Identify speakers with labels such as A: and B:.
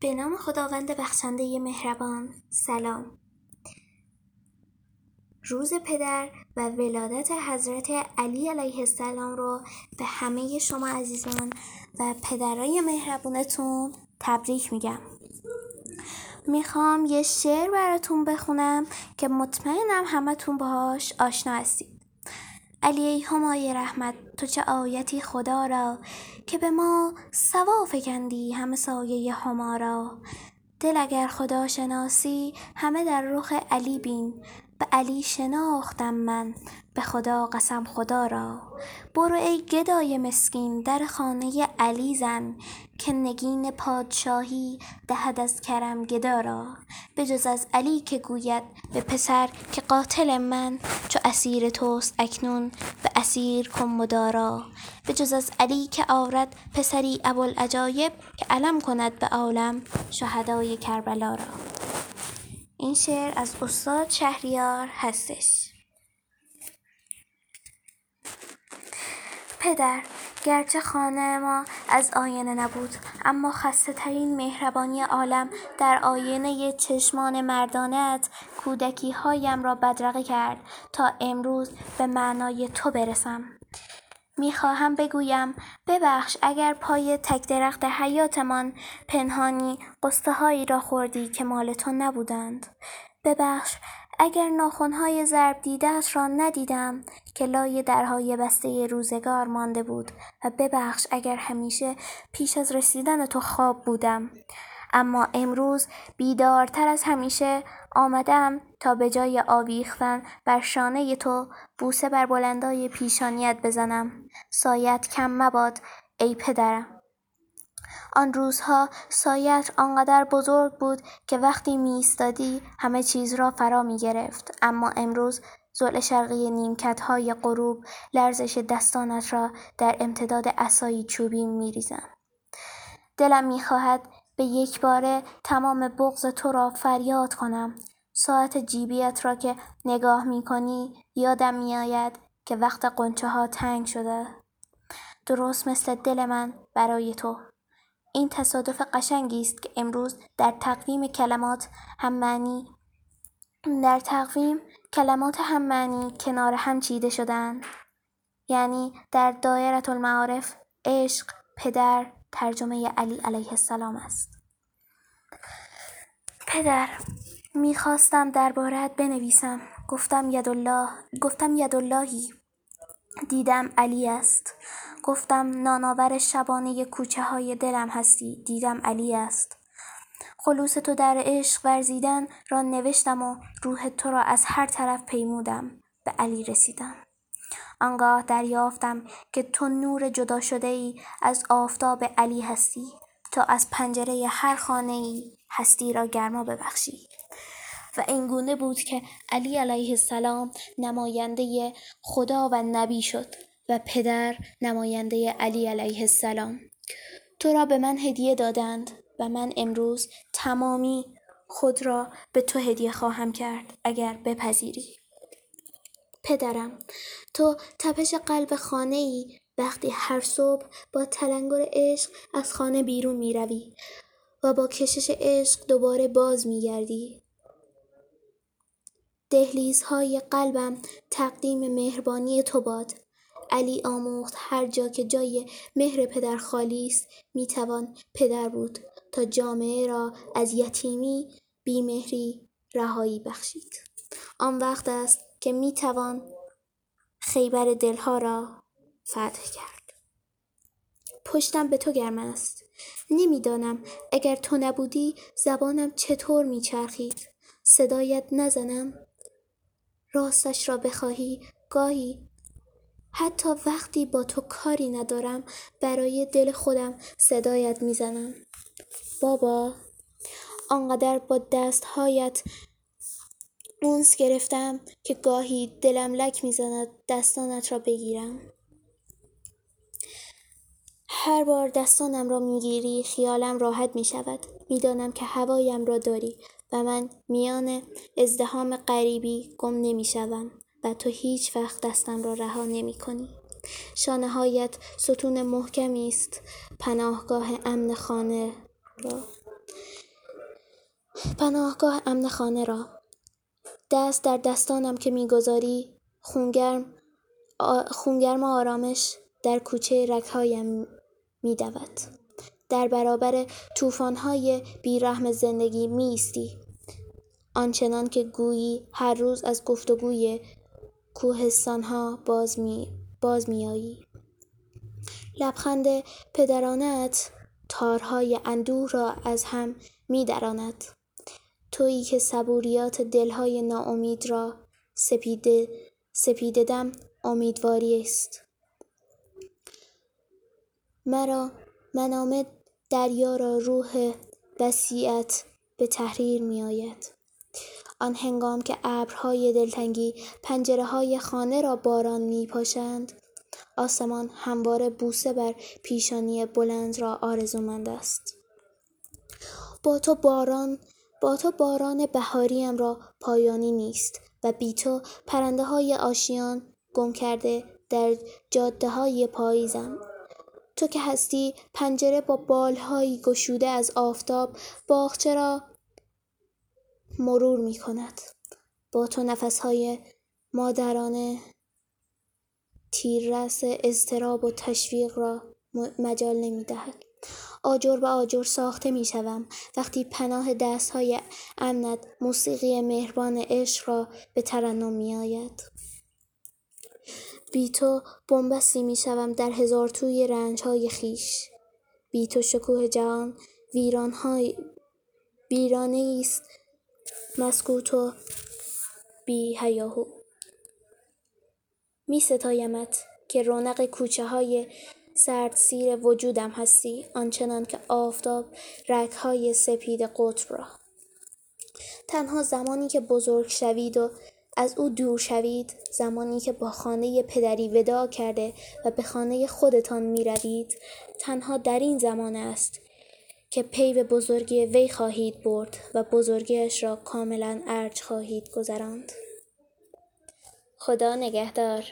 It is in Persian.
A: به نام خداوند بخشنده مهربان سلام. روز پدر و ولادت حضرت علی علیه السلام رو به همه شما عزیزان و پدرای مهربونتون تبریک میگم. می‌خوام یه شعر براتون بخونم که مطمئنم همتون باهاش آشنا هستید. علی ای همای رحمت تو چه آیتی خدا را که به ما سوا فکندی همه سایه هما را؟ دل اگر خدا شناسی همه در رخ علی بین. به علی شناختم من به خدا قسم خدا را. برو ای گدای مسکین در خانه علی زن که نگین پادشاهی دهد از کرم گدا را. بجز از علی که گوید به پسر که قاتل من چو اسیر توست اکنون به اسیر کن مدارا بجز از علی که آرد پسری ابوالعجایب که علم کند به عالم شهدای کربلا را. این شعر از استاد شهریار هستش. پدر گرچه خانه ما از آینه نبود اما خسته ترین مهربانی عالم در آینه چشمان مردانت کودکی هایم را بدرقه کرد تا امروز به معنای تو برسم. می‌خواهم بگویم ببخش اگر پای تک درخت حیاتمان پنهانی قصه هایی را خوردی که مال تو نبودند. ببخش اگر ناخنهای ضرب دیدهاش را ندیدم که لای درهای بسته روزگار مانده بود و ببخش اگر همیشه پیش از رسیدن تو خواب بودم. اما امروز بیدارتر از همیشه آمدم تا به جای آویختن بر شانه تو بوسه بر بلندای پیشانیت بزنم. سایت کم مباد ای پدرم. آن روزها سایت آنقدر بزرگ بود که وقتی میایستادی همه چیز را فرا می‌گرفت. اما امروز ضلع شرقی نیمکتهای غروب لرزش دستانت را در امتداد عصایی چوبی میریزم. دلم می‌خواهد به یک باره تمام بغض تو را فریاد کنم. ساعت جیبیت را که نگاه می‌کنی یادم میآید که وقت قنچه ها تنگ شده. درست مثل دل من برای تو. این تصادف قشنگی است که امروز در تقویم کلمات هم معنی در تقویم کلمات هم معنی کنار هم چیده شدند یعنی در دایره المعارف عشق پدر ترجمه علی علیه السلام است. پدر می‌خواستم دربارهت بنویسم. گفتم یدالله گفتم یداللهی. دیدم علی است. گفتم نانآور شبانه کوچه های دلم هستی. دیدم علی است. خلوص تو در عشق ورزیدن را نوشتم و روح تو را از هر طرف پیمودم. به علی رسیدم. آنگاه دریافتم که تو نور جدا شده ای از آفتاب علی هستی. تا از پنجره هر خانه ای هستی را گرما ببخشی. و اینگونه بود که علی علیه السلام نماینده خدا و نبی شد و پدر نماینده علی علیه السلام. تو را به من هدیه دادند و من امروز تمامی خود را به تو هدیه خواهم کرد اگر بپذیری. پدرم تو تپش قلب خانه ای وقتی هر صبح با تلنگر عشق از خانه بیرون می روی و با کشش عشق دوباره باز می گردی. دهلیزهای قلبم تقدیم مهربانی تو باد. علی آموخت هر جا که جای مهر پدر خالی است می‌توان پدر بود تا جامعه را از یتیمی بیمهری رهایی بخشید. آن وقت است که می‌توان خیبر دلها را فتح کرد. پشتم به تو گرم است. نمی‌دانم اگر تو نبودی زبانم چطور میچرخید. صدایت نزنم. راستش را بخواهی. گاهی حتی وقتی با تو کاری ندارم برای دل خودم صدایت می‌زنم. بابا آنقدر با دستهایت اونس گرفتم که گاهی دلم لک می‌زند دستانت را بگیرم. هر بار دستانم را می‌گیری خیالم راحت می شود می‌دانم که هوایم را داری و من میان ازدهام غریبی گم نمی‌شوم و تو هیچ وقت دستم را رها نمی کنی. شانه هایت ستون محکمی است پناهگاه امن خانه را. پناهگاه امن خانه را. دست در دستانم که می‌گذاری. خونگرم خونگرم آرامش در کوچه رگهایم میدود. در برابر طوفان‌های بیرحم زندگی میستی آنچنان که گویی هر روز از گفتگوی کوهستانها باز می باز میآیی. لبخند پدرانهات تارهای اندوه را از هم میدراند. تویی که صبوریات دلهای ناامید را سپیده سپیده دم امیدواری است. مرا منامه دریا را روح وسیعت به تحریر میآید. آن هنگام که ابرهای دلتنگی پنجره های خانه را باران میپاشند آسمان همواره بوسه بر پیشانی بلند را آرزومند است. با تو باران با تو باران بهاریم را پایانی نیست و بی تو پرنده های آشیان گم کرده در جاده های پاییزم. تو که هستی پنجره با بالهایی گشوده از آفتاب باغچه را مرور می کند؟ با تو نفسهای مادرانه تیررس اضطراب و تشویق را مجال نمی دهد. آجر به آجر ساخته می شوم وقتی پناه دستهای امنت موسیقی مهربان عشق را به ترنم می آید بی تو بنبستی می شوم در هزار توی رنج های خیش بی تو شکوه جهان ویران های ویرانه است. مسکوت و بی هیاهو می ستایمت که رونق کوچه های سردسیر وجودم هستی آنچنان که آفتاب رگهای سپید قطب را. تنها زمانی که بزرگ شوید و از او دور شوید زمانی که با خانه پدری وداع کرده و به خانه خودتان می روید تنها در این زمان است که پی به بزرگی وی خواهید برد و بزرگیش را کاملا ارج خواهید گذراند. خدا نگهدار.